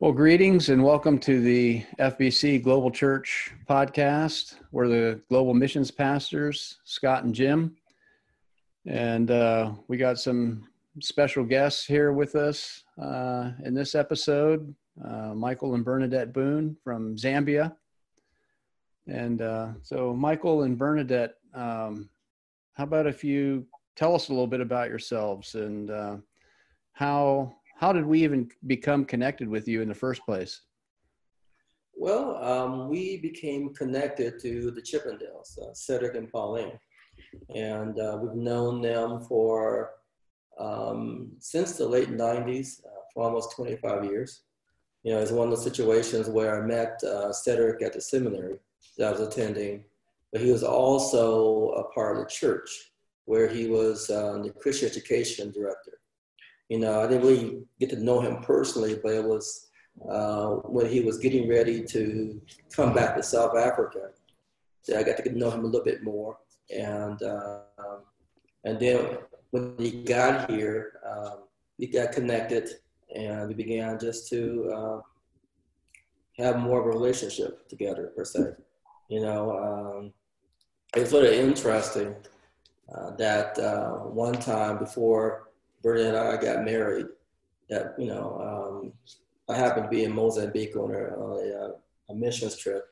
Well, greetings and welcome to the FBC Global Church podcast. We're the global missions pastors, Scott and Jim. And uh, we got some special guests here with us uh, in this episode uh, Michael and Bernadette Boone from Zambia. And uh, so, Michael and Bernadette, um, how about if you tell us a little bit about yourselves and uh, how how did we even become connected with you in the first place? Well, um, we became connected to the Chippendales, uh, Cedric and Pauline, and uh, we've known them for um, since the late '90s, uh, for almost 25 years. You know, it's one of those situations where I met uh, Cedric at the seminary that I was attending, but he was also a part of the church where he was uh, the Christian education director. You know, I didn't really get to know him personally, but it was uh, when he was getting ready to come back to South Africa. So I got to get to know him a little bit more. And, uh, and then when he got here, um, we got connected and we began just to uh, have more of a relationship together, per se. You know, um, it's sort of interesting uh, that uh, one time before Bernie and I got married. That you know, um, I happened to be in Mozambique on a, on a, a, missions trip,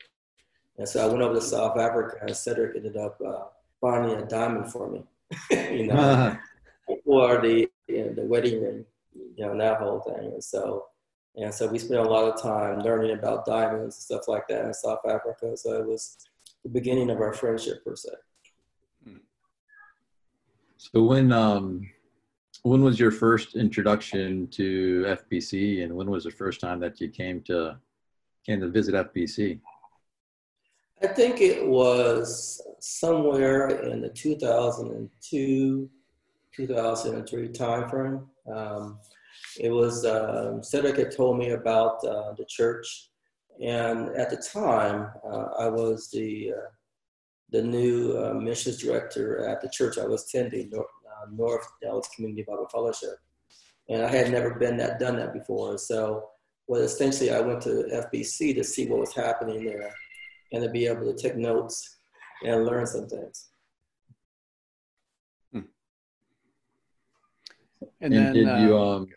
and so I went over to South Africa, and Cedric ended up uh, finding a diamond for me, you know, uh-huh. for the you know, the wedding ring, you know, that whole thing, and so. And so we spent a lot of time learning about diamonds and stuff like that in South Africa. So it was the beginning of our friendship per se. So when um, when was your first introduction to FBC, and when was the first time that you came to came to visit FBC? I think it was somewhere in the 2002, 2003 timeframe. Um, it was um, Cedric had told me about uh, the church, and at the time uh, I was the uh, the new uh, missions director at the church I was attending, uh, North Dallas Community Bible Fellowship. And I had never been that done that before. So, well, essentially, I went to FBC to see what was happening there and to be able to take notes and learn some things. Hmm. And, and then, did uh, you um,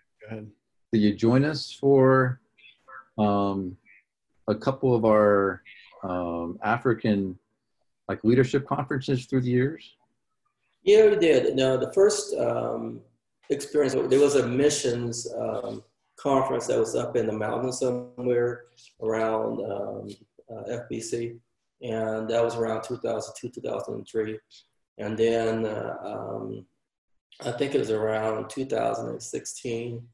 did you join us for um, a couple of our um, African like leadership conferences through the years? Yeah, we did. No, the first um, experience, there was a missions um, conference that was up in the mountains somewhere around um, uh, FBC. And that was around 2002, 2003. And then uh, um, I think it was around 2016.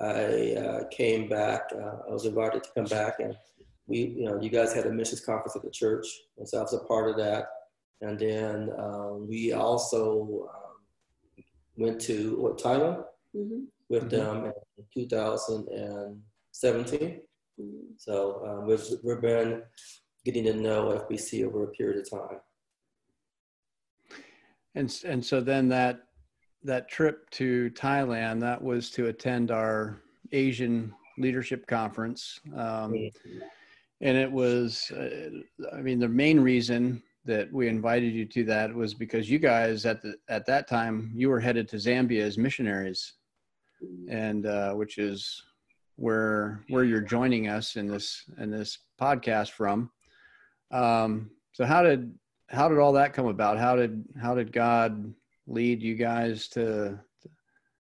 I uh, came back. Uh, I was invited to come back, and we, you know, you guys had a missions conference at the church, and so I was a part of that. And then um, we also um, went to what Thailand mm-hmm. with mm-hmm. them in 2017. Mm-hmm. So um, we've, we've been getting to know FBC over a period of time. And and so then that that trip to Thailand that was to attend our Asian Leadership Conference, um, mm-hmm. and it was uh, I mean the main reason that we invited you to that was because you guys at the at that time you were headed to Zambia as missionaries, and uh, which is where where you're joining us in this in this podcast from. Um, so how did how did all that come about? How did how did God lead you guys to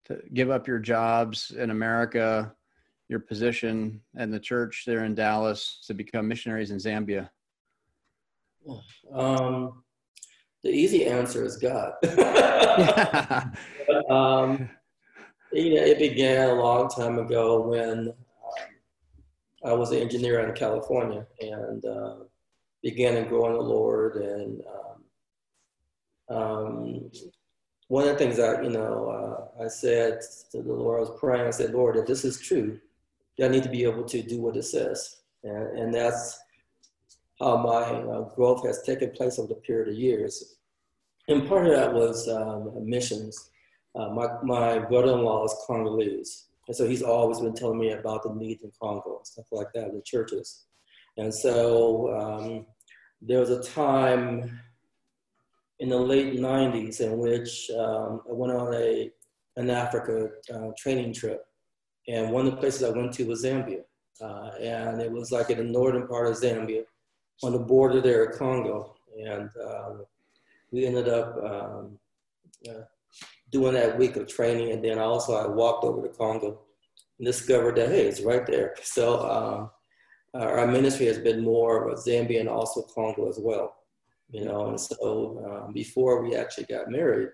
to give up your jobs in America, your position and the church there in Dallas to become missionaries in Zambia? Um, the easy answer is God. um, you know, it began a long time ago when um, I was an engineer in California and uh, began to grow in the Lord. And um, um, one of the things that, you know, uh, I said to the Lord, I was praying, I said, Lord, if this is true, I need to be able to do what it says. And, and that's how my uh, growth has taken place over the period of years. And part of that was um, missions. Uh, my, my brother-in-law is Congolese, And so he's always been telling me about the needs in Congo and stuff like that, the churches. And so um, there was a time in the late 90s in which um, I went on a, an Africa uh, training trip. And one of the places I went to was Zambia. Uh, and it was like in the northern part of Zambia on the border there of Congo. And um, we ended up um, uh, doing that week of training. And then also I walked over to Congo and discovered that, hey, it's right there. So um, our ministry has been more of a Zambia and also Congo as well. You know, and so um, before we actually got married,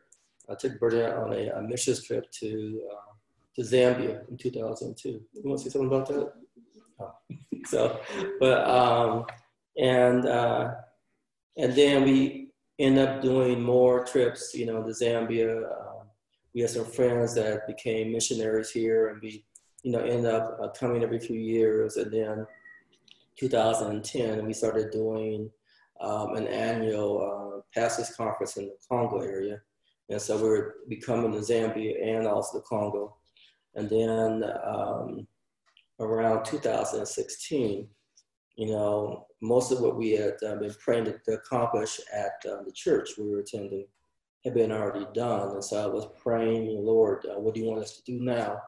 I took Bernadette on a, a missions trip to uh, to Zambia in 2002. You want to say something about that? Oh. so, but um, and uh, and then we end up doing more trips, you know, to Zambia. Um, we had some friends that became missionaries here, and we, you know, end up uh, coming every few years. And then 2010, we started doing um, an annual uh, pastors conference in the Congo area. And so we are becoming the Zambia and also the Congo. And then um, around 2016, you know, most of what we had uh, been praying to, to accomplish at uh, the church we were attending had been already done. And so I was praying, Lord, uh, what do you want us to do now?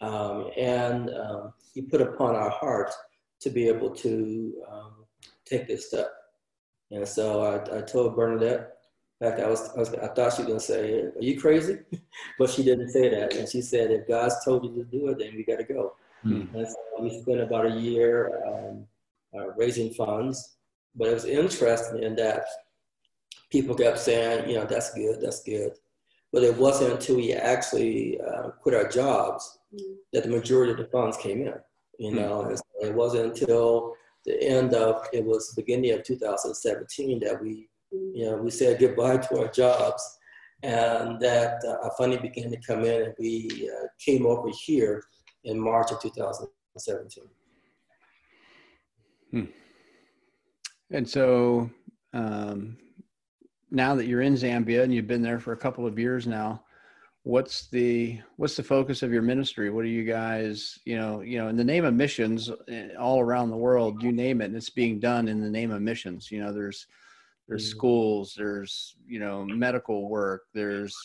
Um, and um, He put upon our hearts to be able to um, take this step. And so I, I told Bernadette, in fact, I was, I, was, I thought she was going to say, are you crazy? but she didn't say that. And she said, if God's told you to do it, then we got to go. Mm. And so we spent about a year um, uh, raising funds. But it was interesting in that people kept saying, you know, that's good, that's good. But it wasn't until we actually uh, quit our jobs mm. that the majority of the funds came in. You hmm. know, mm. it wasn't until the end of it was the beginning of 2017 that we, you know, we said goodbye to our jobs, and that uh, funding began to come in, and we uh, came over here in March of 2017. Hmm. And so um, now that you're in Zambia and you've been there for a couple of years now, what's the what's the focus of your ministry? What are you guys, you know, you know, in the name of missions eh, all around the world, you name it, and it's being done in the name of missions. You know, there's there's mm-hmm. schools, there's you know medical work, there's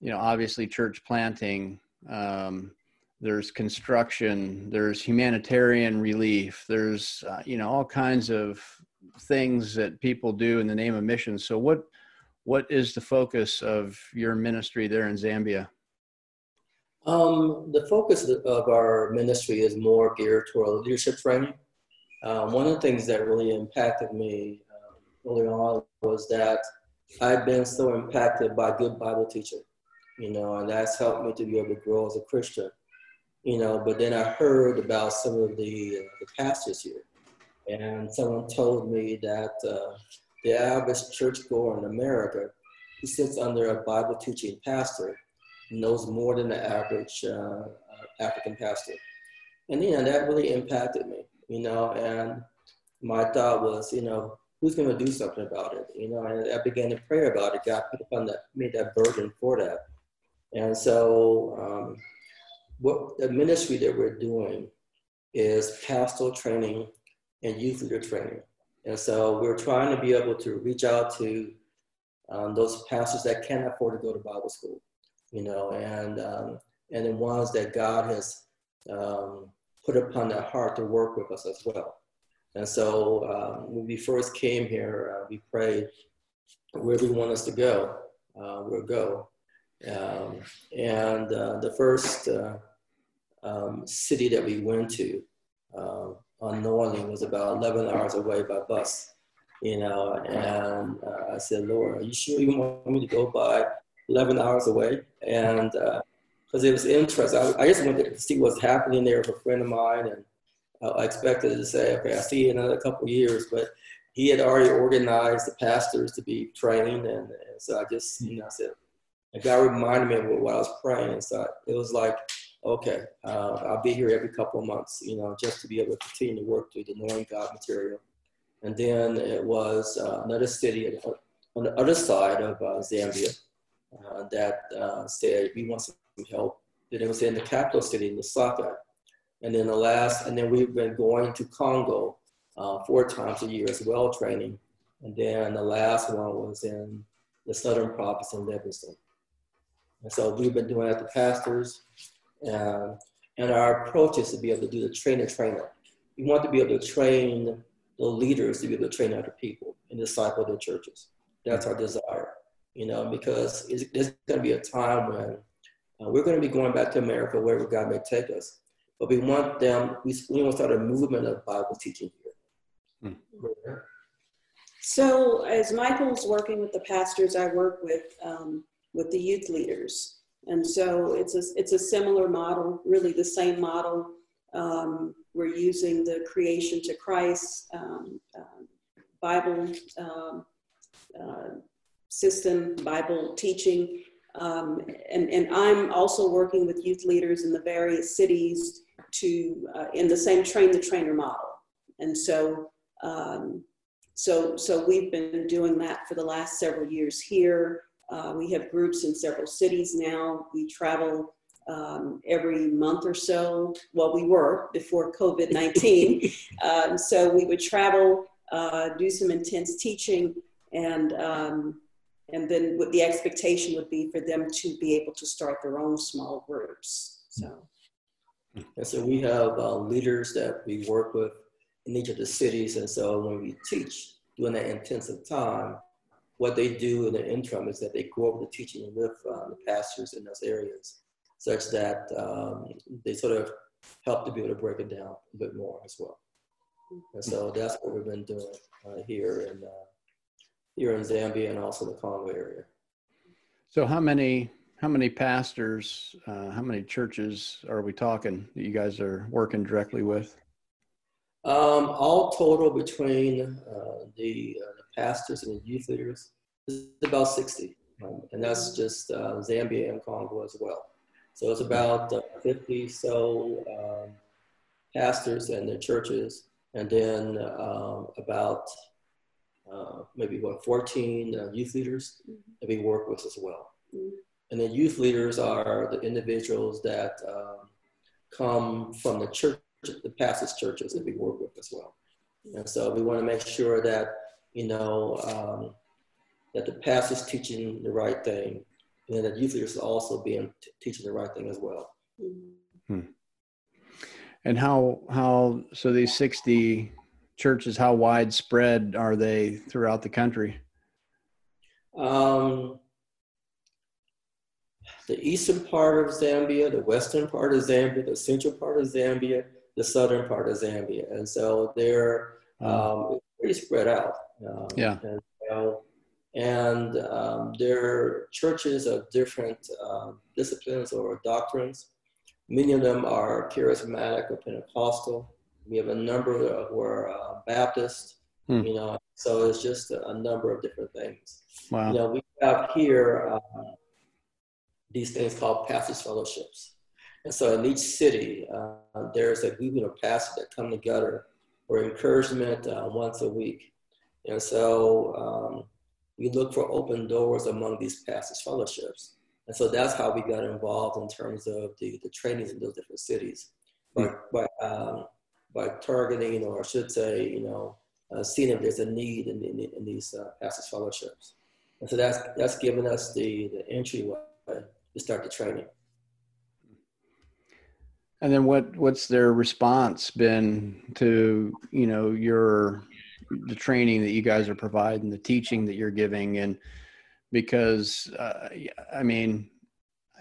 you know obviously church planting. Um, there's construction there's humanitarian relief there's uh, you know all kinds of things that people do in the name of missions so what what is the focus of your ministry there in zambia? Um, the focus of our ministry is more geared toward leadership training. Um, one of the things that really impacted me uh, early on was that i've been so impacted by good bible teaching you know and that's helped me to be able to grow as a christian you know, but then I heard about some of the, uh, the pastors here. And someone told me that uh, the average churchgoer in America who sits under a Bible teaching pastor knows more than the average uh, uh African pastor. And, you know, that really impacted me, you know, and my thought was, you know, who's going to do something about it? You know, and I began to pray about it. God put upon that, made that burden for that. And so, um, what the ministry that we're doing is pastoral training and youth leader training. And so we're trying to be able to reach out to um, those pastors that can't afford to go to Bible school, you know, and um, and the ones that God has um, put upon their heart to work with us as well. And so um, when we first came here, uh, we prayed where we want us to go, uh, we'll go. Um, and uh, the first uh, um, city that we went to uh, on Norling was about 11 hours away by bus, you know, and uh, I said, Lord, are you sure you want me to go by 11 hours away? And because uh, it was interesting, I, I, just wanted to see what's happening there with a friend of mine, and I expected to say, okay, I'll see you in another couple years, but he had already organized the pastors to be trained, and, and so I just, you know, I said, God reminded me of what I was praying, so it was like okay, uh, I'll be here every couple of months, you know, just to be able to continue to work through the knowing God material. And then it was uh, another city on the other side of uh, Zambia uh, that uh, said, we want some help Then it was in the capital city, Lusaka. And then the last, and then we've been going to Congo uh, four times a year as well, training. And then the last one was in the southern province in Livingstone. And so we've been doing that to pastors. And, and our approach is to be able to do the trainer trainer. We want to be able to train the leaders to be able to train other people and disciple their churches. That's our desire, you know, because there's going to be a time when uh, we're going to be going back to America, wherever God may take us. But we want them, we, we want to start a movement of Bible teaching here. Hmm. So, as Michael's working with the pastors, I work with um, with the youth leaders, and so it's a it's a similar model, really the same model. Um, we're using the creation to Christ um, uh, Bible um, uh, system, Bible teaching, um, and and I'm also working with youth leaders in the various cities to uh, in the same train the trainer model. And so, um, so, so we've been doing that for the last several years here. Uh, we have groups in several cities now. We travel um, every month or so. Well, we were before COVID 19. um, so we would travel, uh, do some intense teaching, and, um, and then what the expectation would be for them to be able to start their own small groups. So. And so we have uh, leaders that we work with in each of the cities. And so when we teach during that intensive time, what they do in the interim is that they go over the teaching with uh, the pastors in those areas, such that um, they sort of help to be able to break it down a bit more as well. And so that's what we've been doing uh, here in uh, here in Zambia and also the Congo area. So how many how many pastors, uh, how many churches are we talking that you guys are working directly with? Um, all total between uh, the, uh, the, pastors and the youth leaders is about 60. Um, and that's just uh, Zambia and Congo as well. So it's about uh, 50 so um, pastors and their churches, and then um, about uh, maybe what 14 youth leaders that we work with as well. Mm-hmm. And then youth leaders are the individuals that um, come from the church, the pastors' churches that we work with as well. And so we want to make sure that, you know, um, that the pastor's teaching the right thing, and then the youth leaders are also being t- teaching the right thing as well. Hmm. And how how so these sixty churches? How widespread are they throughout the country? Um, the eastern part of Zambia, the western part of Zambia, the central part of Zambia, the southern part of Zambia. And so they're um, pretty spread out. Um, yeah. And, you know, and um, they're churches of different um, disciplines or doctrines. Many of them are charismatic or Pentecostal. We have a number who are uh, Baptist, hmm. you know, so it's just a, a, number of different things. Wow. You know, we have here um, these things called pastors fellowships. And so in each city, uh, there's a group of pastors that come together for encouragement uh, once a week. And so um, we look for open doors among these pastors fellowships. And so that's how we got involved in terms of the, the trainings in those different cities. By, by, um, by targeting, or I should say, you know, uh, seeing if there's a need in, in, in these uh, pastors fellowships. And so that's, that's given us the, the entryway to start the training. And then what what's their response been to you know your the training that you guys are providing, the teaching that you're giving, and because uh, I mean,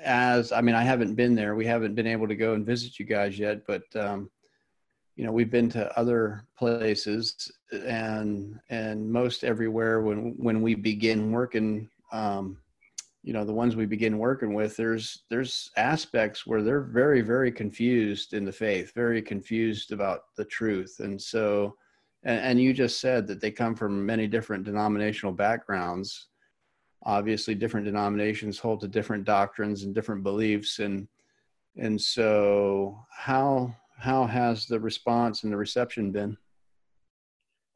as I mean, I haven't been there. We haven't been able to go and visit you guys yet, but um, you know, we've been to other places, and and most everywhere when when we begin working. Um, you know the ones we begin working with there's there's aspects where they're very very confused in the faith very confused about the truth and so and, and you just said that they come from many different denominational backgrounds obviously different denominations hold to different doctrines and different beliefs and and so how how has the response and the reception been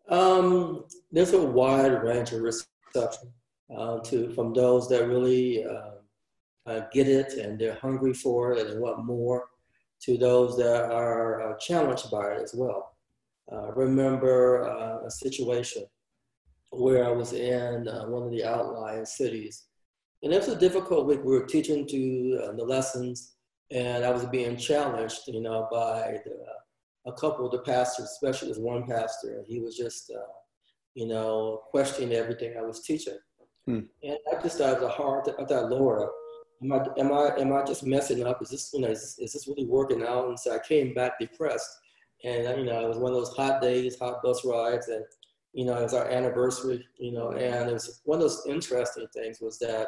um, there's a wide range of reception uh, to from those that really uh, uh, get it and they're hungry for it and want more, to those that are uh, challenged by it as well. Uh, remember uh, a situation where I was in uh, one of the outlying cities. And it was a difficult week. We were teaching to uh, the lessons, and I was being challenged, you know, by the, a couple of the pastors, especially this one pastor. And he was just, uh, you know, questioning everything I was teaching. Hmm. And I just thought it was a hard, I thought, Lord, am I, am I, am I just messing up? Is this, you know, is this, is this really working out? And so I came back depressed. And, you know, it was one of those hot days, hot bus rides. And, you know, it was our anniversary, you know, and it was one of those interesting things was that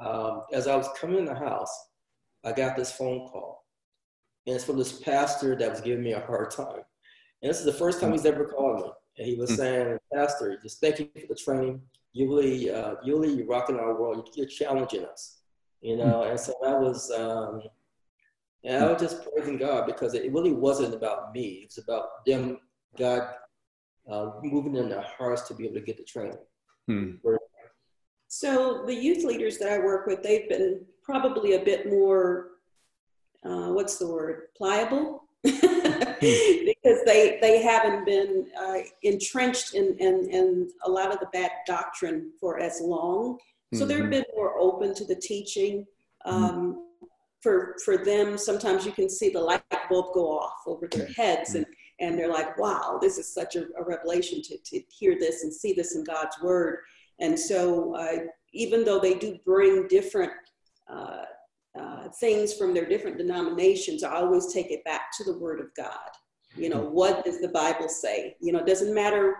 um, as I was coming in the house, I got this phone call. And it's from this pastor that was giving me a hard time. And this is the first time he's ever called me. And he was hmm. saying, Pastor, just thank you for the training. You really, uh, you really rocking our world. You're challenging us, you know. Hmm. And so that was, um, and I was just praising God because it really wasn't about me. It was about them, God uh, moving in their hearts to be able to get the training. Hmm. So the youth leaders that I work with, they've been probably a bit more, uh, what's the word, pliable, hmm. because they they haven't been uh, entrenched in, in in a lot of the bad doctrine for as long. So mm-hmm. they're a bit more open to the teaching. Hmm. Um, for for them, sometimes you can see the light bulb go off over their heads, and and they're like, wow, this is such a, a revelation to, to hear this and see this in God's word. And so, uh, even though they do bring different uh, uh, things from their different denominations, I always take it back to the word of God. You know, what does the Bible say? You know, it doesn't matter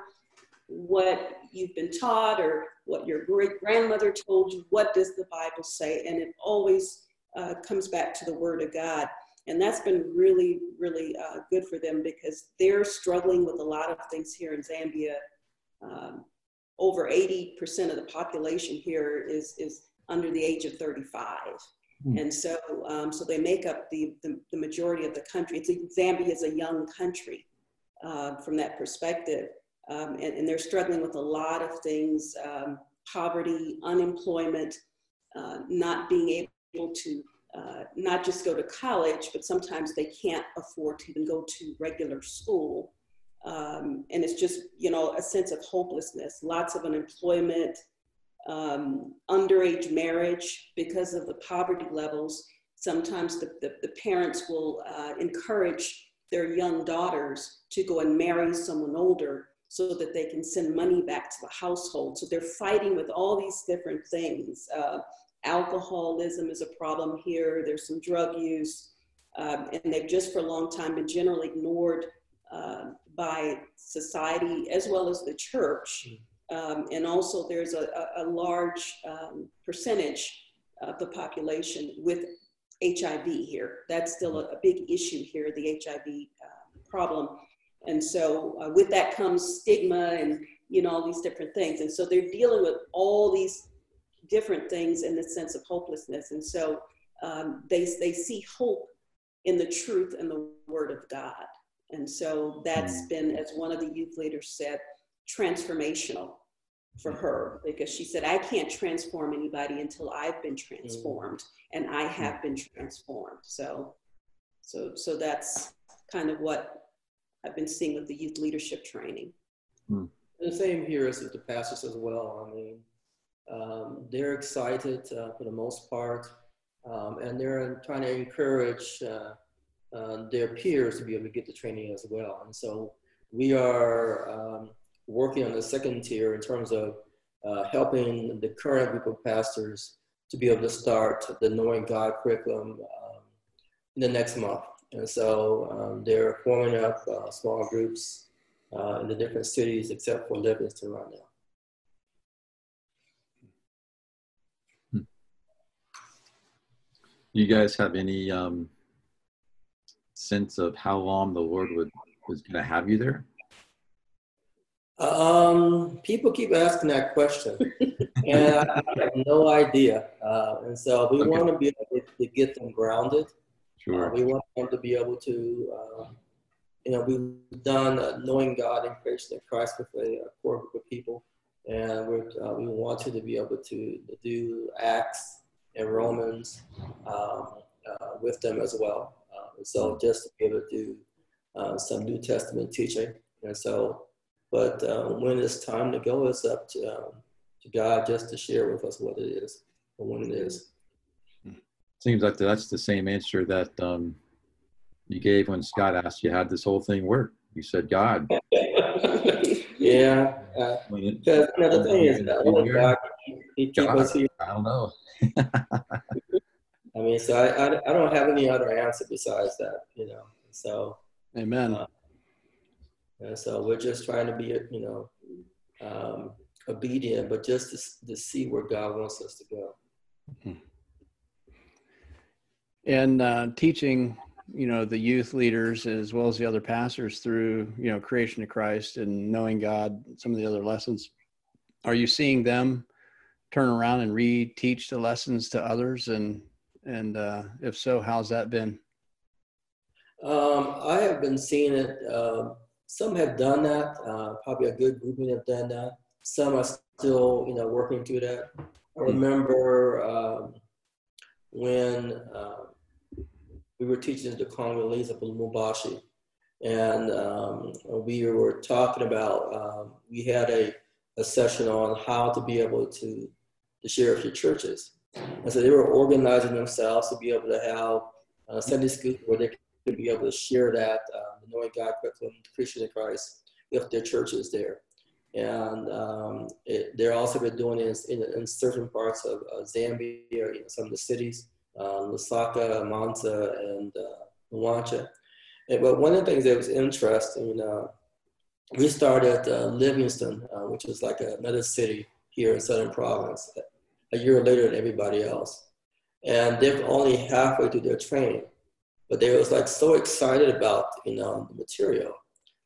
what you've been taught or what your great grandmother told you, what does the Bible say? And it always uh, comes back to the word of God. And that's been really, really uh, good for them because they're struggling with a lot of things here in Zambia. Um, over 80% of the population here is, is under the age of 35. Mm. And so, um, so they make up the, the, the, majority of the country. It's a, Zambia is a young country uh, from that perspective. Um, and, and, they're struggling with a lot of things um, poverty, unemployment, uh, not being able to uh, not just go to college, but sometimes they can't afford to even go to regular school. Um, and it's just, you know, a sense of hopelessness, lots of unemployment, um, underage marriage because of the poverty levels. Sometimes the, the, the parents will uh, encourage their young daughters to go and marry someone older so that they can send money back to the household. So they're fighting with all these different things. Uh, alcoholism is a problem here. There's some drug use. Um, and they've just for a long time been generally ignored uh, by society as well as the church. Um, and also, there's a, a large um, percentage of the population with HIV here. That's still a, a big issue here, the HIV uh, problem. And so, uh, with that comes stigma and you know all these different things. And so, they're dealing with all these different things in the sense of hopelessness. And so um, they, they see hope in the truth and the word of God. And so that's been, as one of the youth leaders said, transformational for her because she said, I can't transform anybody until I've been transformed and I have been transformed. So, so, so that's kind of what I've been seeing with the youth leadership training. Mm. The same here as with the pastors as well. I mean, um, they're excited uh, for the most part, um, and they're trying to encourage uh, uh, their peers to be able to get the training as well. And so we are um, working on the second tier in terms of helping the current group of pastors to be able to start the Knowing God curriculum um, in the next month. And so um, they're forming up uh, small groups uh, in the different cities except for Livingstone right now. You guys have any um, sense of how long the Lord would was going to have you there? Um, people keep asking that question, and I, have no idea. Uh, and so we okay. want to be able to get them grounded. Sure. Uh, we want them to be able to, uh, you know, we've done uh, knowing God and creation of Christ with a, a core group of people, and we're, uh, we want you to be able to do Acts and Romans um, uh, with them as well. Uh, and so just to be able to do uh, some New Testament teaching. And so, but uh, when it's time to go, it's up to, um, to God just to share with us what it is or when it is. Seems like that's the same answer that um, you gave when Scott asked you how this whole thing work. You said God. yeah. Uh, know, the thing is, that he, keep God, us here. I don't know. I mean, so I, I, I, don't have any other answer besides that, you know. So, Amen. Uh, and so we're just trying to be, you know, um, obedient, but just to, to see where God wants us to go. Mm-hmm. And uh, teaching, you know, the youth leaders as well as the other pastors through, you know, creation of Christ and knowing God, some of the other lessons. Are you seeing them turn around and re-teach the lessons to others? And and uh, if so, how's that been? Um, I have been seeing it. Um, some have done that. Uh, probably a good grouping have done that. Some are still, you know, working through that. I hmm. remember um, when uh, we were teaching the Congolese of Lubumbashi, and um, we were talking about. Um, we had a, a session on how to be able to to share your churches, and so they were organizing themselves to be able to have uh, Sunday school where they could be able to share that, uh, knowing God, curriculum, Christian in Christ, with their churches there. And um, it, they're also been doing it in, in certain parts of uh, Zambia, you know, some of the cities, uh, Lusaka, Mansa, and uh, Luanshya. But one of the things that was interesting, we started uh, Livingstone, uh, which is like another city here in Southern Province, a year later than everybody else. And they're only halfway through their training. But they was like so excited about, you know, the material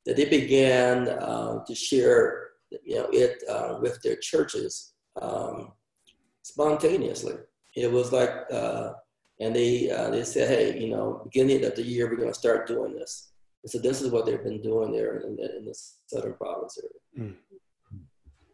that they began uh, to share, you know, it uh, with their churches um, spontaneously. It was like, uh, and they uh, they said, hey, you know, beginning of the year we're going to start doing this. And so this is what they've been doing there in, in the southern province area. Mm.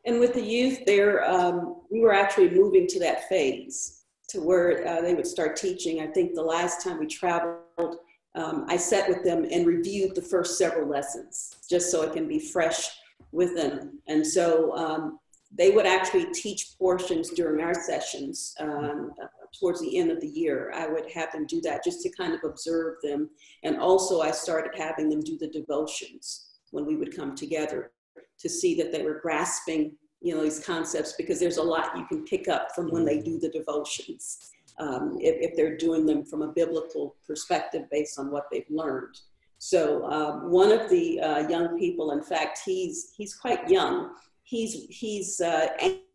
And with the youth there, um, we were actually moving to that phase to where uh, they would start teaching. I think the last time we traveled, um, I sat with them and reviewed the first several lessons just so it can be fresh with them. And so um, they would actually teach portions during our sessions um, towards the end of the year. I would have them do that just to kind of observe them. And also, I started having them do the devotions when we would come together to see that they were grasping you know these concepts because there's a lot you can pick up from when they do the devotions um, if, if, they're doing them from a biblical perspective based on what they've learned. So um, one of the uh, young people in fact he's he's quite young. He's he's uh,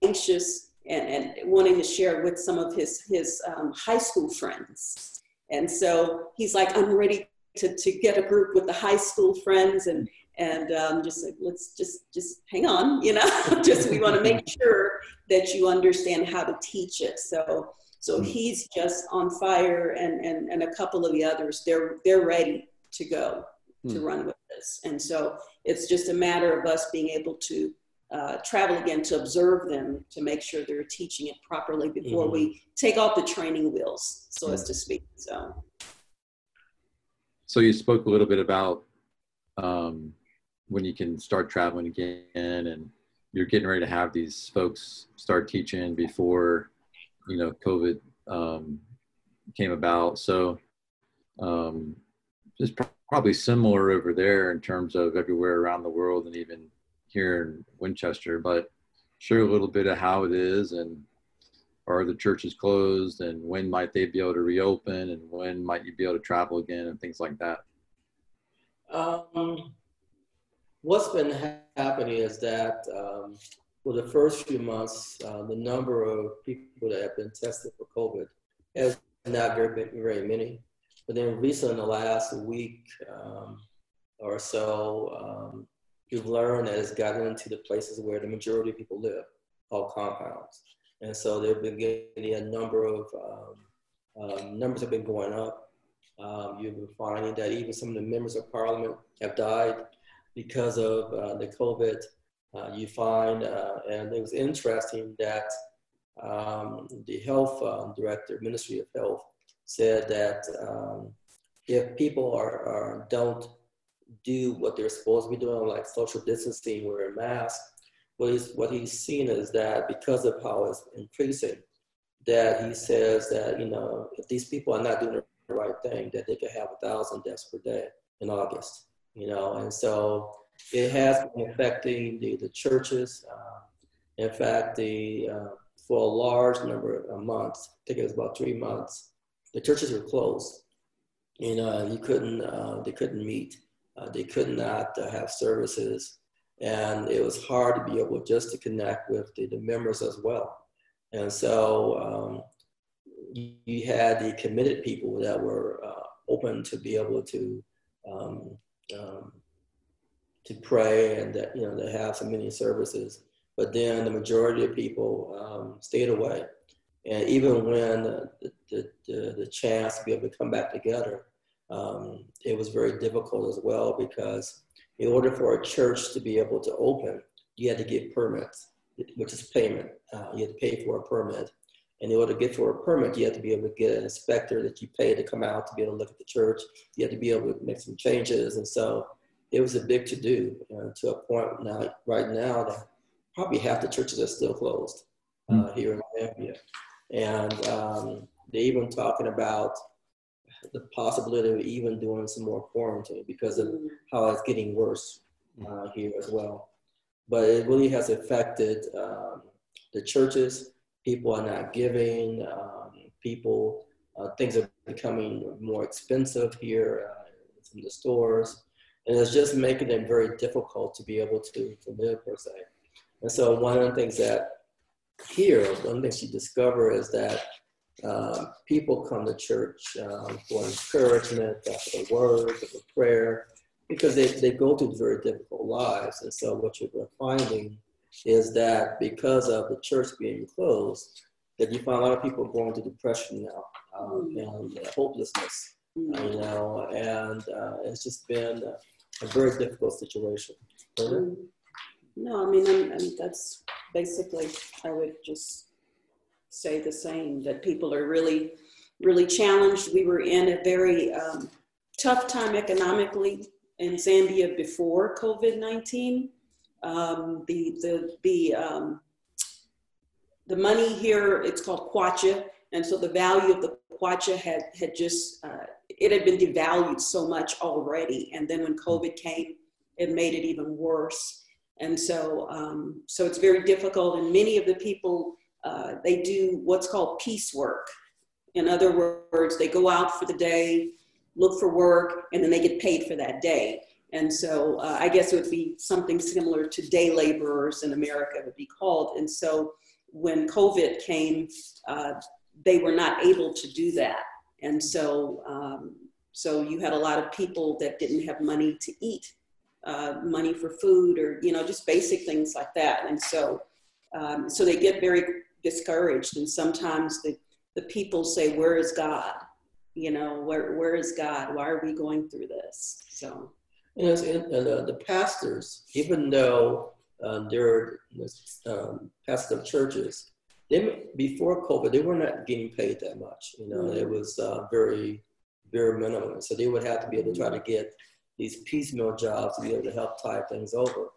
anxious and, and, wanting to share with some of his his um, high school friends. And so he's like i'm ready to, to get a group with the high school friends and and um, just like let's just just hang on you know just we want to make sure that you understand how to teach it so so hmm. he's just on fire and and, and a couple of the others they're they're ready to go to hmm. run with this and so it's just a matter of us being able to uh, travel again to observe them to make sure they're teaching it properly before mm-hmm. we take off the training wheels so mm-hmm. as to speak so so you spoke a little bit about um, when you can start traveling again and you're getting ready to have these folks start teaching before you know covid um, came about. So um, just pr- probably similar over there in terms of everywhere around the world and even here in winchester but share a little bit of how it is and are the churches closed and when might they be able to reopen and when might you be able to travel again and things like that? Um, what's been ha- happening is that um, for the first few months, uh, the number of people that have been tested for COVID has not very, very many. But then recently, in the last week um, or so, um, we've learned that it's gotten into the places where the majority of people live, called compounds. And so they've been getting a number of um, um, numbers have been going up. Um, you've been finding that even some of the members of parliament have died because of uh, the COVID, uh, you find, uh, and it was interesting that um, the health um, director, Ministry of Health, said that um, if people are, are, don't do what they're supposed to be doing, like social distancing, wearing masks, what he's, what he's seen is that because of how it's increasing, that he says that, you know, if these people are not doing the right thing, that they could have a thousand deaths per day in August, you know, and so it has been affecting the, the churches. Uh, in fact, the, uh, for a large number of months, I think it was about three months, the churches were closed. You know, you couldn't, uh, they couldn't meet. Uh, they could not uh, have services. And it was hard to be able just to connect with the, the members as well. And so um, you, had the committed people that were uh, open to be able to um, um, to pray and that you know to have so many services. But then the majority of people um, stayed away, and even when the, the, the, the, chance to be able to come back together, um, it was very difficult as well because in order for a church to be able to open, you had to get permits, which is payment. Uh, you had to pay for a permit. And in order to get for a permit, you have to be able to get an inspector that you pay to come out to be able to look at the church. You have to be able to make some changes. And so it was a big to do uh, to a point now, right now that probably half the churches are still closed uh, mm. here in Zambia. And um, they're even talking about the possibility of even doing some more quarantine because of how it's getting worse uh, here as well. But it really has affected um, the churches. People are not giving. Um, people, uh, things are becoming more expensive here uh, in the stores. And it's just making it very difficult to be able to, to live per se. And so one of the things that here, one thing she discovered is that uh, people come to church um, for encouragement, for the word, for prayer, because they, they go through very difficult lives. And so what you're finding is that because of the church being closed, that you find a lot of people going to depression now um, and uh, hopelessness, you know, and uh, it's just been a, a very difficult situation. No, I mean, and, and that's basically, I would just say the same that people are really, really challenged. We were in a very um, tough time economically in Zambia before COVID 19. Um, the the the um, the money here it's called kwacha, and so the value of the kwacha had had just uh, it had been devalued so much already, and then when COVID came, it made it even worse. And so um, so it's very difficult, and many of the people uh, they do what's called piecework. In other words, they go out for the day, look for work, and then they get paid for that day. And so uh, I guess it would be something similar to day laborers in America would be called. And so when COVID came, uh, they were not able to do that. And so, um, so you had a lot of people that didn't have money to eat, uh, money for food, or you know, just basic things like that. And so, um, so they get very discouraged. And sometimes the, the people say, Where is God? You know, where, where is God? Why are we going through this? So, and, and uh, the pastors, even though um, they're um, pastors of churches, they, before COVID, they were not getting paid that much. You know, mm-hmm. it was uh, very, very minimal. So they would have to be able to try to get these piecemeal jobs to be able to help tide things over.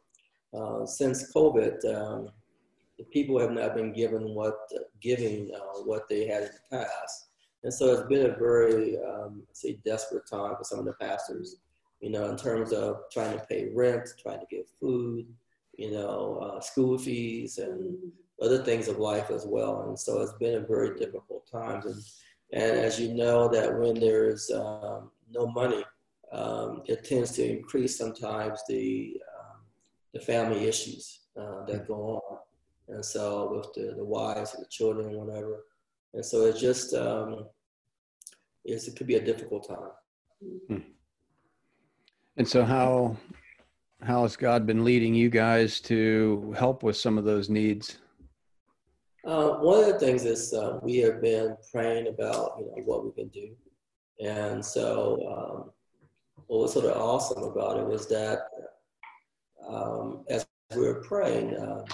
Uh, since COVID, um, the people have not been given what giving uh, what they had in the past. And so it's been a very, um, say, desperate time for some of the pastors, you know, in terms of trying to pay rent, trying to get food, you know, uh, school fees and other things of life as well. And so it's been a very difficult time. And, and as you know, that when there's um, no money, um, it tends to increase sometimes the, um, the family issues uh, that go on and so with the, the wives and the children whatever. And so it's just, um, it's, it could be a difficult time. Hmm. And so how, how has God been leading you guys to help with some of those needs? Uh, one of the things is uh, we have been praying about, you know, what we can do. And so um, what was sort of awesome about it was that um, as we were praying, uh,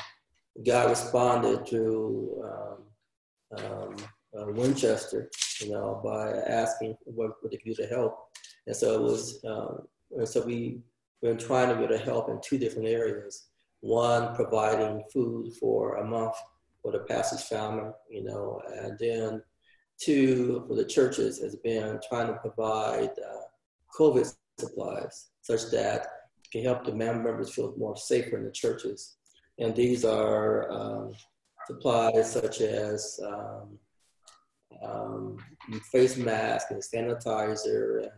God responded to um, um, uh, Winchester, you know, by asking what, they could do to help. And so it was, um, and so we been trying to get to help in two different areas. One, providing food for a month for the pastor's family, you know, and then two, for the churches, has been trying to provide uh, COVID supplies such that can help the members feel more safer in the churches. And these are um, supplies such as um, um, face mask and sanitizer and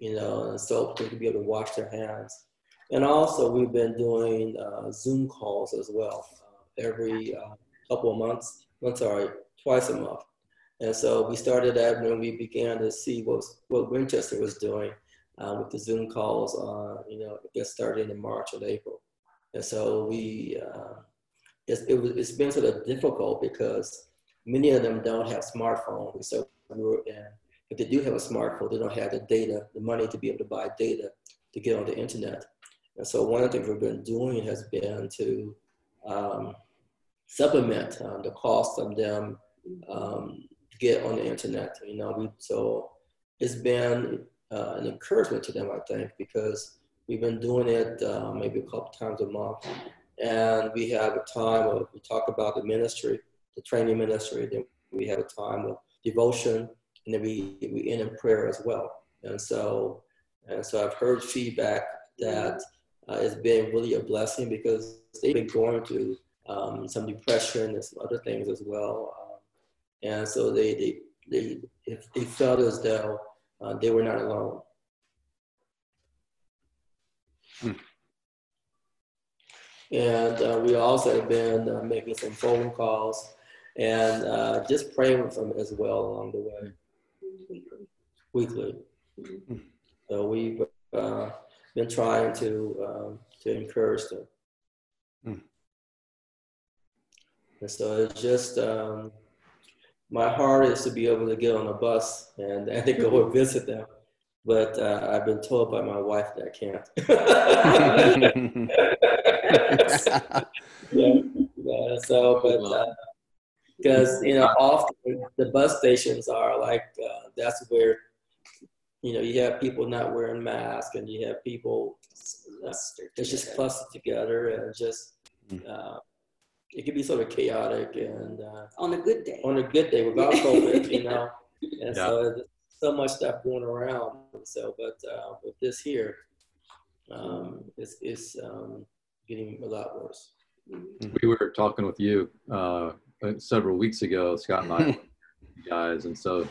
you know soap to be able to wash their hands. And also we've been doing uh, Zoom calls as well uh, every uh, couple of months. I'm sorry, twice a month. And so we started that when we began to see what, what Winchester was doing uh, with the Zoom calls, you know, it started in March and April. And so we, uh, it's, it was, it's been sort of difficult because many of them don't have smartphones. So we were, and if they do have a smartphone, they don't have the data, the money to be able to buy data to get on the internet. And so one of the things we've been doing has been to um, supplement um, the cost of them um, to get on the internet. You know, we, so it's been uh, an encouragement to them, I think, because we've been doing it uh, maybe a couple times a month. And we have a time of, we talk about the ministry, the training ministry, then we have a time of devotion, and then we, we end in prayer as well. And so, and so I've heard feedback that uh, it's been really a blessing because they've been going through um, some depression and some other things as well. Um, and so they, they, they, they felt as though uh, they were not alone. Hmm. And uh, we also have been uh, making some phone calls and uh, just praying with them as well along the way. Weekly. Weekly. Hmm. So we've uh, been trying to, um, to encourage them. Hmm. And so it's just, um, my heart is to be able to get on a bus and, and go and visit them. But uh, I've been told by my wife that I can't. yeah, yeah, so, but because uh, you know, often the bus stations are like uh, that's where you know you have people not wearing masks and you have people uh, it's just clustered together and just hmm. uh, it can be sort of chaotic and uh, on a good day. On a good day without COVID, you know, and yeah. so so much stuff going around. So, but uh, with this here, um, it's, it's um, getting a lot worse. We were talking with you uh, several weeks ago, Scott and I, guys, and so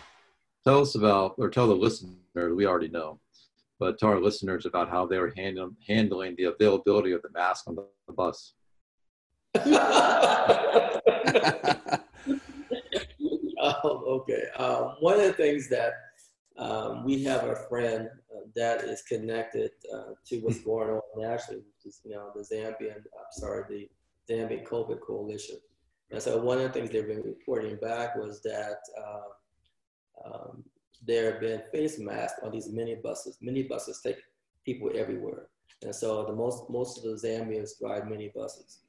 tell us about, or tell the listeners, we already know, but to our listeners about how they were handling handling the availability of the mask on the, the bus. oh, okay. Um, one of the things that um, we have a friend uh, that is connected uh, to what's going on nationally, which is, you know, the Zambian, I'm sorry, the Zambian COVID Coalition. And so one of the things they've been reporting back was that uh, um, there have been face masks on these mini buses. Mini buses take people everywhere. And so the most, most of the Zambians drive mini buses.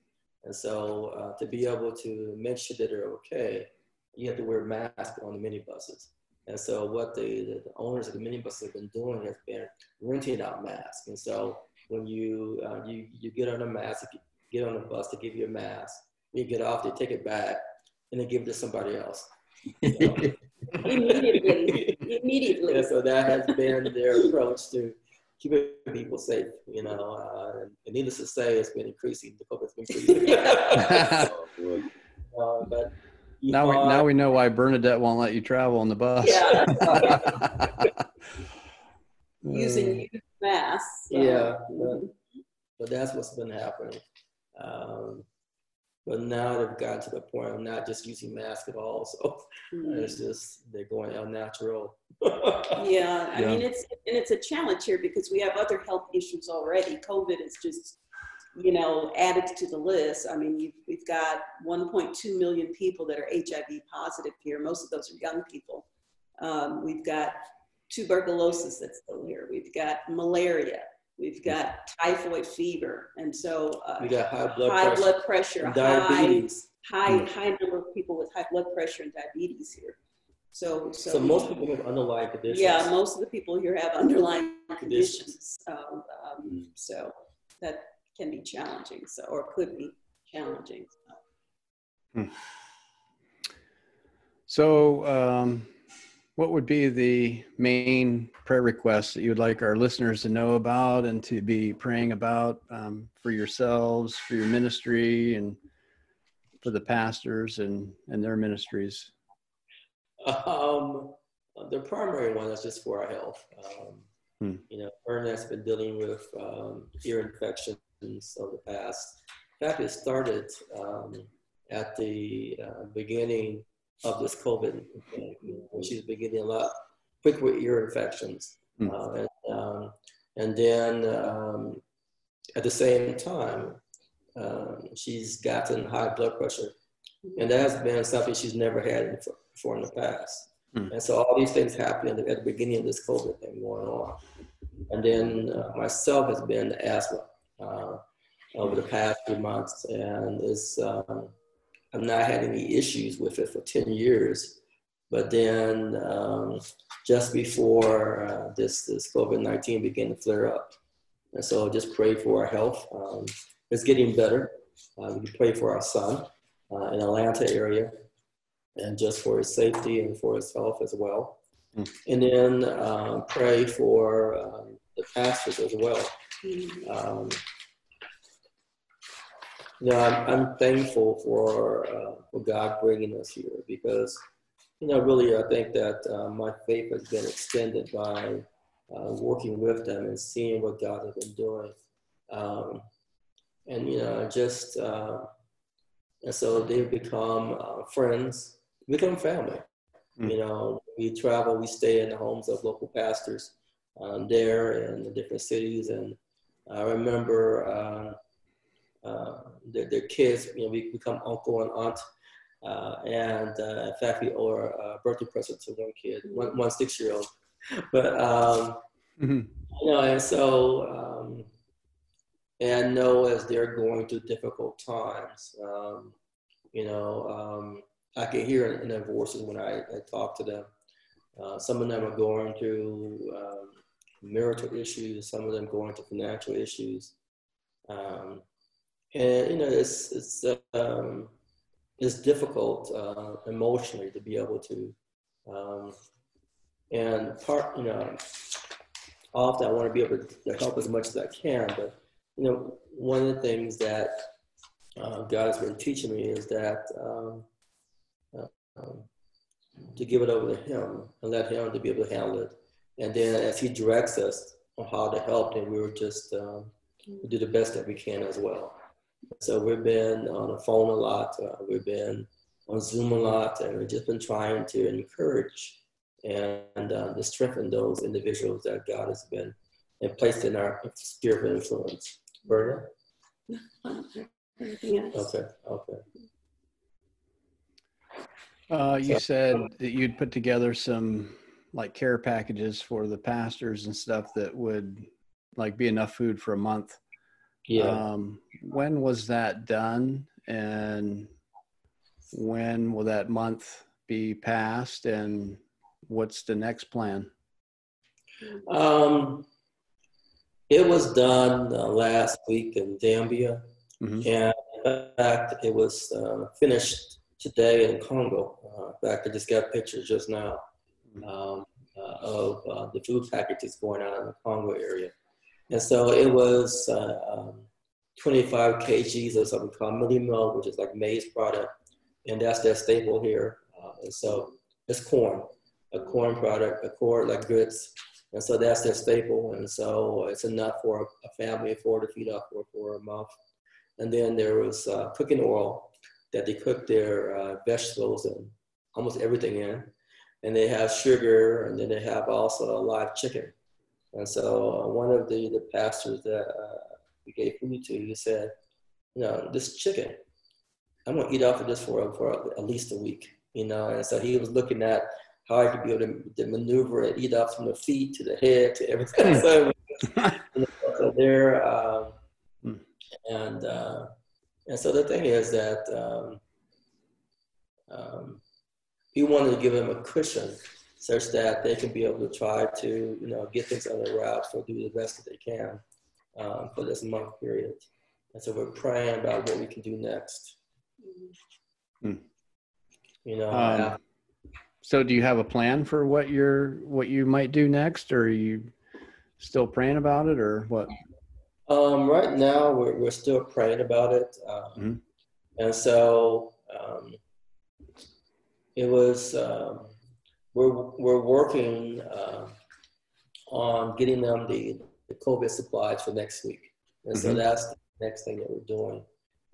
And so uh, to be able to make sure that they're okay, you have to wear masks on the minibuses. And so what the, the owners of the minibuses have been doing has been renting out masks. And so when you, uh, you, you get on a mask, get on a bus, to give you a mask. When you get off, they take it back and they give it to somebody else. immediately, immediately. And so that has been their approach to keeping people safe, you know. Uh, and, needless to say, it's been increasing. The COVID's been increasing. uh, but now we now we know why Bernadette won't let you travel on the bus. Yeah. Using masks. So. Yeah, but, but, that's what's been happening. Um, but now they've gotten to the point of not just using masks at all. So mm-hmm. it's just they're going unnatural. yeah, I yeah. mean it's and it's a challenge here because we have other health issues already. COVID is just you know added to the list. I mean we've got 1.2 million people that are HIV positive here. Most of those are young people. Um, we've got tuberculosis that's still here. We've got malaria. We've got typhoid fever, and so uh, we got high blood high pressure, blood pressure, diabetes. high high number of people with high blood pressure and diabetes here. So, so, so most people have underlying conditions. Yeah, most of the people here have underlying conditions. Um, um, mm. so that can be challenging. So, or could be challenging. So, hmm. so um, what would be the main prayer requests that you would like our listeners to know about and to be praying about um, for yourselves, for your ministry, and for the pastors and, and their ministries? Um, the primary one is just for our health. Um, hmm. You know, Ernest has been dealing with um, ear infections of the past. In fact, it started um, at the uh, beginning of this COVID, when she's beginning a lot quick with ear infections. Mm. Uh, and, um, and then um, at the same time, um, she's gotten high blood pressure. And that has been something she's never had before in the past. Mm. And so all these things happened at the beginning of this COVID thing going on. And then uh, myself has been the asthma uh, over the past few months. And it's, um, I've not had any issues with it for 10 years. But then um, just before uh, this, this COVID 19 began to flare up. And so just pray for our health. Um, it's getting better. Uh, we pray for our son uh, in Atlanta area and just for his safety and for his health as well. Mm. And then uh, pray for um, the pastors as well. Um, you know, I'm, I'm thankful for, uh, for God bringing us here because, you know, really, I think that uh, my faith has been extended by uh, working with them and seeing what God has been doing. Um, and, you know, just, uh, and so they've become uh, friends, become family. Mm-hmm. You know, we travel, we stay in the homes of local pastors um, there in the different cities. And I remember, uh, their, their kids, you know, we become uncle and aunt. Uh, and uh, in fact, we owe a birthday present to one kid, one, one six year old. But, um, mm-hmm. you know, and so, um, and know as they're going through difficult times, um, you know, um, I can hear in, in their voices when I, I talk to them. Uh, some of them are going through um, marital issues, some of them going through financial issues. And you know it's it's um, it's difficult uh, emotionally to be able to um, and part you know often I want to be able to help as much as I can but you know one of the things that uh, God has been teaching me is that um, uh, um, to give it over to Him and let Him to be able to handle it and then as He directs us on how to help then we will just um, do the best that we can as well. So we've been on the phone a lot. Uh, we've been on Zoom a lot, and we've just been trying to encourage and uh, to strengthen those individuals that God has been and placed in our sphere of influence. Berna? Yes. Okay, okay. Uh, you said that you'd put together some like care packages for the pastors and stuff that would like be enough food for a month. Yeah. Um, when was that done, and when will that month be passed, and what's the next plan? Um, it was done uh, last week in Zambia, mm-hmm. and in fact, it was uh, finished today in Congo. Uh, in fact, I just got pictures just now mm-hmm. um, uh, of uh, the food packages going out in the Congo area. And so it was uh, um, 25 kgs of something called mealie meal, which is like maize product. And that's their staple here. Uh, and so it's corn, a corn product, a corn like grits. And so that's their staple. And so it's enough for a family of four to feed up for, for a month. And then there was uh, cooking oil that they cook their uh, vegetables and almost everything in. And they have sugar, and then they have also a live chicken. And so uh, one of the, the pastors that uh, we gave food to, he said, you know, this chicken, I'm gonna eat off of this for, for at least a week, you know? And so he was looking at how I could be able to, to maneuver and eat off from the feet to the head to everything. Hmm. so, so there, um, hmm. and, uh, and so the thing is that um, um, we wanted to give them a cushion such that they can be able to try to, you know, get things on their route or do the best that they can um, for this month period. And so we're praying about what we can do next. Hmm. You know. Um, so do you have a plan for what you're what you might do next, or are you still praying about it, or what? Um, right now, we're we're still praying about it, um, mm-hmm. and so um, it was. Um, we're we're working uh, on getting them the, the COVID supplies for next week, and mm-hmm. so that's the next thing that we're doing.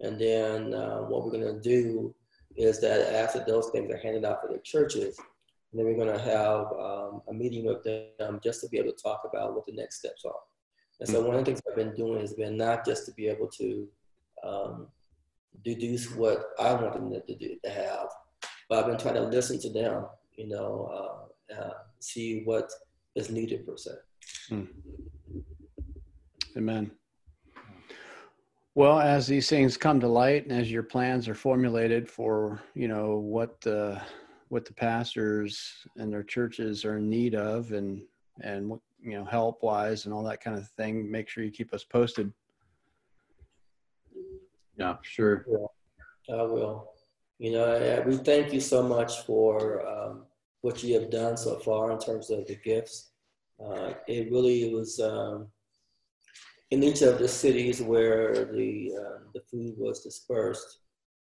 And then uh, what we're going to do is that after those things are handed out for the churches, then we're going to have um, a meeting with them just to be able to talk about what the next steps are. And so one of the things I've been doing has been not just to be able to um, deduce what I want them to do to have, but I've been trying to listen to them, you know, uh, uh, see what is needed per se. Hmm. Amen. Well, as these things come to light and as your plans are formulated for, you know, what the what the pastors and their churches are in need of and and what you know help wise and all that kind of thing, make sure you keep us posted. Yeah, sure. Yeah, I will. You know, we thank you so much for um, what you have done so far in terms of the gifts. Uh, it really was um, in each of the cities where the uh, the food was dispersed,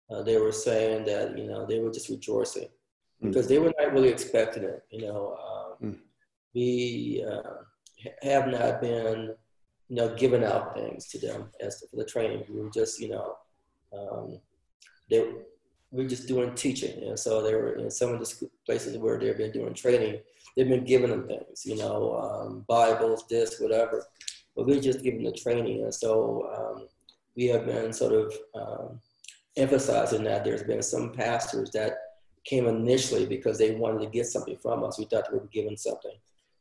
uh, they were saying that you know they were just rejoicing mm. because they were not really expecting it. You know, um, mm. we uh, have not been you know giving out things to them as for the training. We were just you know um, they we are just doing teaching, and so they were in some of the places where they've been doing training. They've been giving them things, you know, um, Bibles, this, whatever but we're just giving the training. And so um, we have been sort of um, emphasizing that there's been some pastors that came initially because they wanted to get something from us. We thought they were given something.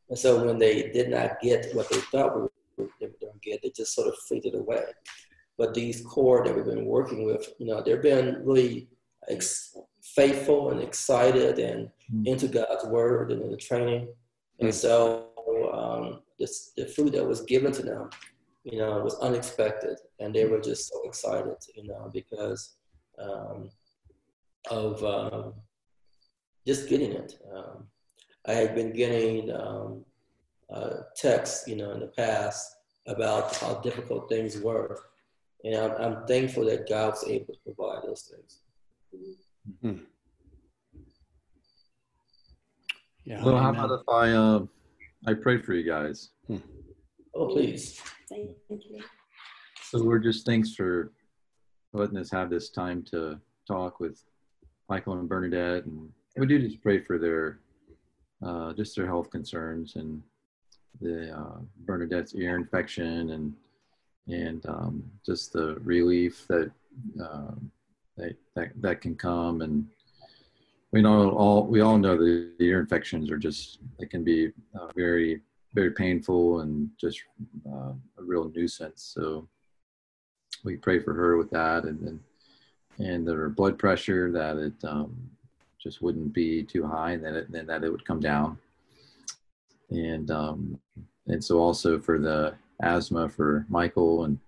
And so when they did not get what they thought we were, they were going to get, they just sort of faded away. But these core that we've been working with, you know, they've been really ex- faithful and excited and mm-hmm. into God's word and in the training. And so um, this, the food that was given to them, you know, was unexpected, and they were just so excited, you know, because um, of um, just getting it. Um, I had been getting um, uh, texts, you know, in the past about how difficult things were, and I'm, I'm thankful that God was able to provide those things. Mm-hmm. Yeah. Well, how about if I uh, I pray for you guys. Hmm. Oh, please. Thank you. So we're just thanks for letting us have this time to talk with Michael and Bernadette, and we do just pray for their uh, just their health concerns and the uh, Bernadette's ear infection and and um, just the relief that, uh, that that that can come and we know all we all know that the ear infections are just they can be uh, very very painful and just uh, a real nuisance. So we pray for her with that, and and, and her blood pressure that it um, just wouldn't be too high, and that it, that it would come down. And um, and so also for the asthma for Michael, and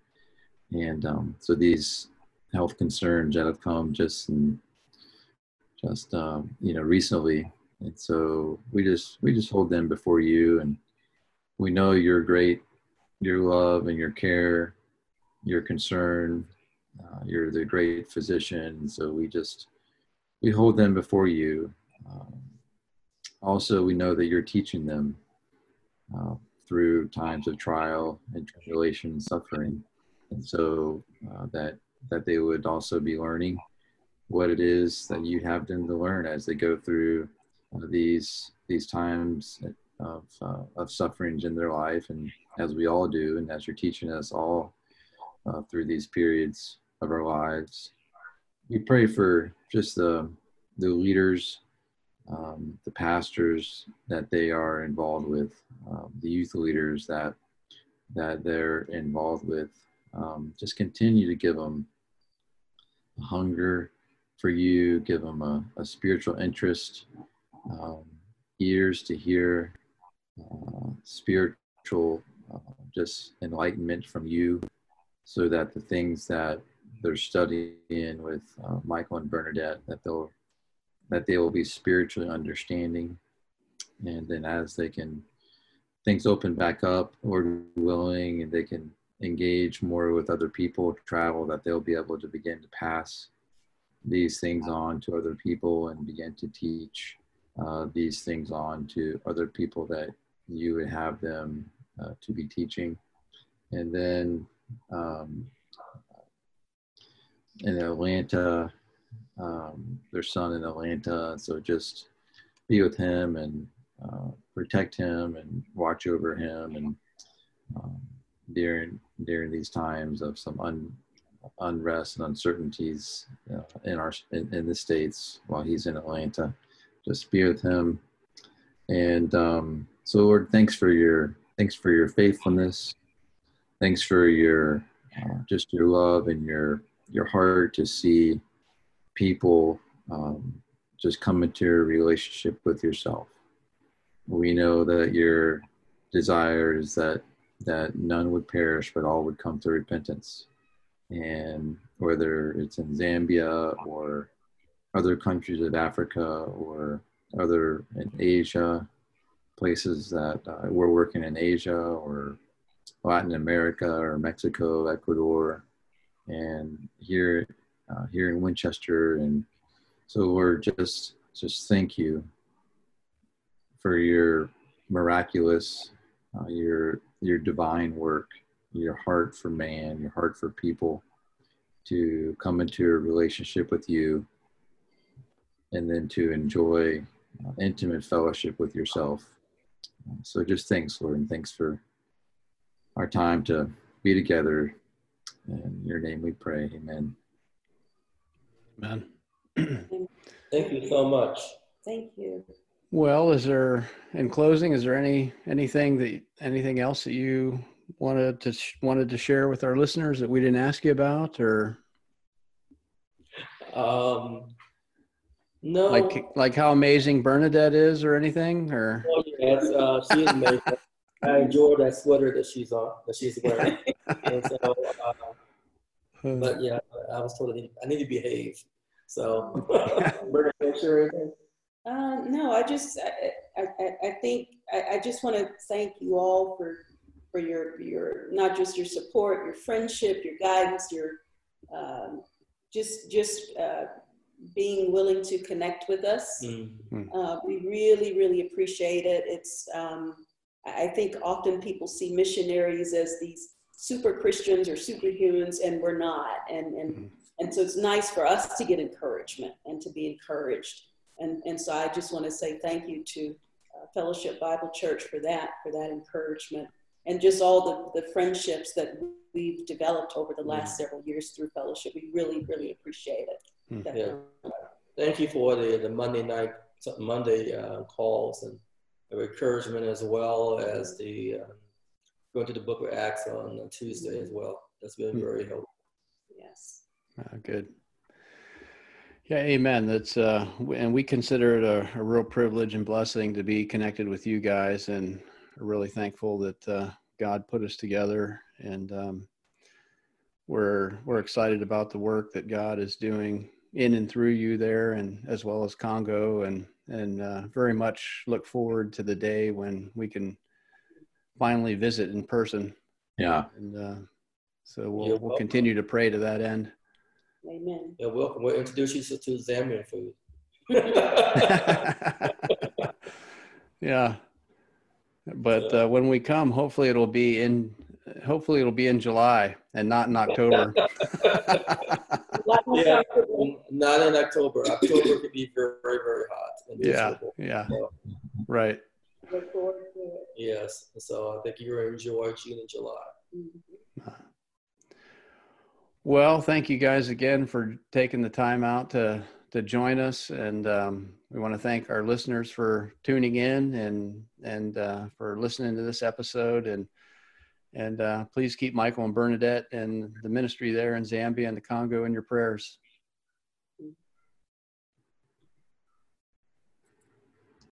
and um, so these health concerns that have come just in just um, you know recently. And so we just we just hold them before you and we know your great your love and your care your concern uh, you're the great physician. So we just we hold them before you. Um, also we know that you're teaching them uh, through times of trial and tribulation and suffering. And so uh, that that they would also be learning what it is that you have them to learn as they go through uh, these these times of uh, of sufferings in their life, and as we all do, and as you're teaching us all uh, through these periods of our lives. We pray for just the the leaders, um, the pastors that they are involved with, um, the youth leaders that that they're involved with. Um, just continue to give them hunger for you, give them a, a spiritual interest, um, ears to hear, uh, spiritual uh, just enlightenment from you, so that the things that they're studying with uh, Michael and Bernadette that they'll that they will be spiritually understanding, and then as they can things open back up, Lord willing, and they can engage more with other people, travel, that they'll be able to begin to pass these things on to other people and begin to teach uh, these things on to other people that you would have them uh, to be teaching. And then um, in Atlanta, um, their son in Atlanta. So just be with him and uh, protect him and watch over him and um, during during these times of some un, unrest and uncertainties in our in, in, the states while he's in Atlanta. Just be with him, and um, so Lord, thanks for your thanks for your faithfulness. Thanks for your uh, just your love and your your heart to see people um, just come into a relationship with yourself. We know that your desire is that that none would perish, but all would come to repentance. And whether it's in Zambia or other countries of Africa or other in Asia, places that uh, we're working in Asia or Latin America or Mexico, Ecuador, and here uh, here in Winchester, and so we're just just thank you for your miraculous, uh, your your divine work, your heart for man, your heart for people, to come into a relationship with you, and then to enjoy uh, intimate fellowship with yourself. So just thanks, Lord, and thanks for our time to be together. In your name we pray. Amen. Amen. Thank you so much. Thank you. Well, is there in closing? Is there any anything that anything else that you wanted to wanted to share with our listeners that we didn't ask you about, or um, no, like like how amazing Bernadette is, or anything, or oh, yes, uh, she is amazing. I enjoy that sweater that she's on that she's wearing. and so, uh, but yeah, I was told I need, I need to behave. So, Bernadette, share anything? Uh, no, I just, I, I, I think, I, I just want to thank you all for, for your, your, not just your support, your friendship, your guidance, your, um, just, just uh, being willing to connect with us. Mm-hmm. Uh, we really, really appreciate it. It's, um, I think often people see missionaries as these super Christians or superhumans, and we're not. And, and, mm-hmm. and so it's nice for us to get encouragement and to be encouraged. And, and so I just want to say thank you to uh, Fellowship Bible Church for that, for that encouragement, and just all the, the friendships that we've developed over the last mm-hmm. several years through Fellowship. We really, really appreciate it. Mm-hmm. Yeah. Thank you for the, the Monday night, Monday uh, calls and the encouragement as well as the uh, going to the book of Acts on Tuesday as well. That's been mm-hmm. very helpful. Yes. Uh, good. Yeah, amen. That's uh, and we consider it a, a, real privilege and blessing to be connected with you guys, and are really thankful that uh, God put us together, and um, we're we're excited about the work that God is doing in and through you there, and as well as Congo, and and uh, very much look forward to the day when we can finally visit in person. Yeah, and uh, so we'll we'll continue to pray to that end. Amen. You're welcome. We'll introduce you to Zambian food. yeah. But uh, when we come, hopefully it'll be in hopefully it'll be in July and not in October. yeah, not in October. October could be very, very hot. yeah, yeah, so, right. Yes, so I think you'll enjoy June and July. Mm-hmm. Well, thank you guys again for taking the time out to to join us, and um, we want to thank our listeners for tuning in and and uh, for listening to this episode. And and uh, please keep Michael and Bernadette and the ministry there in Zambia and the Congo in your prayers.